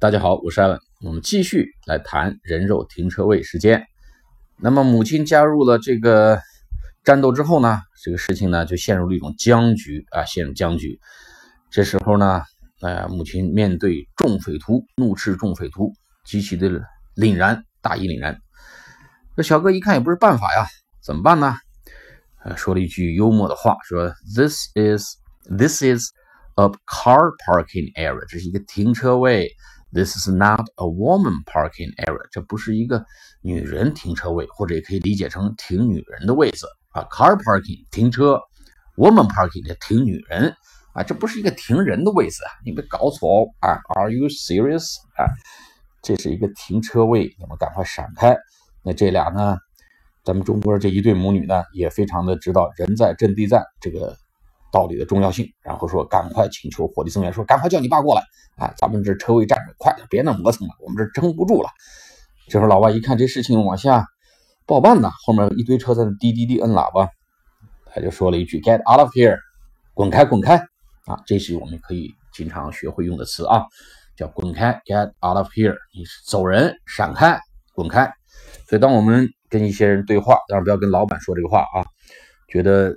大家好，我是艾文，我们继续来谈人肉停车位事件。那么母亲加入了这个战斗之后呢，这个事情呢就陷入了一种僵局啊，陷入僵局。这时候呢，呃，母亲面对众匪徒，怒斥众匪徒，极其的凛然，大义凛然。这小哥一看也不是办法呀，怎么办呢？呃，说了一句幽默的话，说：“This is this is a car parking area，这是一个停车位。” This is not a woman parking area，这不是一个女人停车位，或者也可以理解成停女人的位子啊。Car parking 停车，woman parking 停女人啊，这不是一个停人的位子啊，你别搞错哦啊。Are you serious 啊？这是一个停车位，你们赶快闪开。那这俩呢，咱们中国这一对母女呢，也非常的知道人在阵地战这个。道理的重要性，然后说赶快请求火力增援，说赶快叫你爸过来啊！咱们这车位站着，快点，别那磨蹭了，我们这撑不住了。这时候老外一看这事情往下不好办呐，后面一堆车在那滴滴滴摁喇叭，他就说了一句 “Get out of here”，滚开，滚开啊！这是我们可以经常学会用的词啊，叫滚开，Get out of here，你走人，闪开，滚开。所以当我们跟一些人对话，当然不要跟老板说这个话啊，觉得。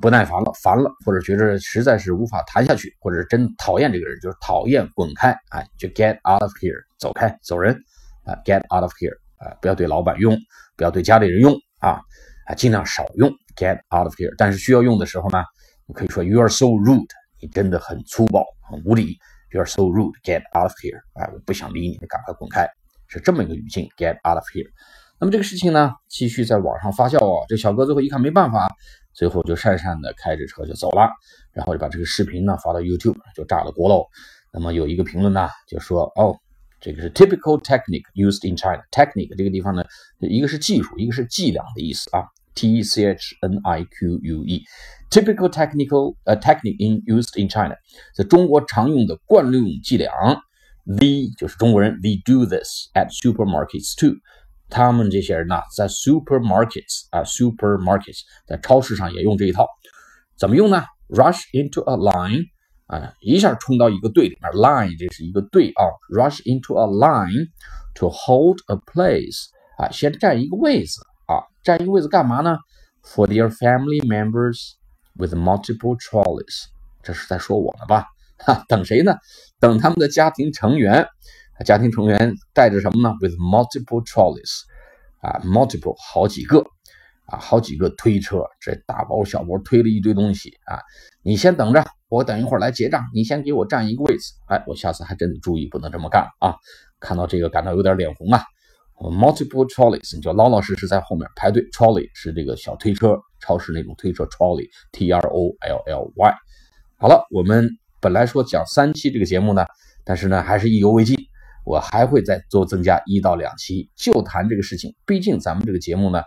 不耐烦了，烦了，或者觉得实在是无法谈下去，或者真讨厌这个人，就是讨厌，滚开，哎，就 get out of here，走开，走人，啊，get out of here，啊，不要对老板用，不要对家里人用，啊，啊，尽量少用 get out of here。但是需要用的时候呢，你可以说 you are so rude，你真的很粗暴，很无理，you are so rude，get out of here，哎，我不想理你，你赶快滚开，是这么一个语境，get out of here。那么这个事情呢，继续在网上发酵啊，这小哥最后一看没办法。最后就讪讪的开着车就走了，然后就把这个视频呢发到 YouTube，就炸了锅喽。那么有一个评论呢就说：“哦，这个是 typical technique used in China。technique 这个地方呢，一个是技术，一个是伎俩的意思啊。，t e c h n i q u e，typical technical 呃 technique in used in China，在中国常用的惯用伎俩。The 就是中国人，they do this at supermarkets too。”他们这些人呢，在 supermarkets 啊，supermarkets 在超市上也用这一套，怎么用呢？Rush into a line 啊，一下冲到一个队里面，line 这是一个队啊，rush into a line to hold a place 啊，先占一个位子啊，占一个位子干嘛呢？For their family members with multiple trolleys，这是在说我们吧？哈，等谁呢？等他们的家庭成员。家庭成员带着什么呢？With multiple trolleys，啊，multiple 好几个，啊，好几个推车，这大包小包推了一堆东西啊。你先等着，我等一会儿来结账。你先给我占一个位置，哎，我下次还真得注意，不能这么干啊。看到这个感到有点脸红啊。Multiple trolleys，你就老老实实在后面排队。Trolley 是这个小推车，超市那种推车。Trolley，T R O L L Y。好了，我们本来说讲三期这个节目呢，但是呢，还是意犹未尽。我还会再多增加一到两期，就谈这个事情。毕竟咱们这个节目呢，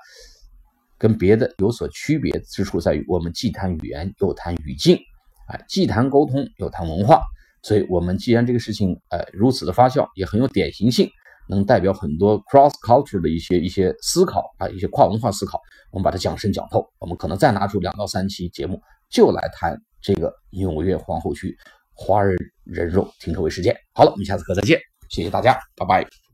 跟别的有所区别之处在于，我们既谈语言又谈语境，啊，既谈沟通又谈文化。所以，我们既然这个事情呃如此的发酵，也很有典型性，能代表很多 cross culture 的一些一些思考啊，一些跨文化思考，我们把它讲深讲透。我们可能再拿出两到三期节目，就来谈这个纽约皇后区华人人肉停车位事件。好了，我们下次课再见。谢谢大家，拜拜。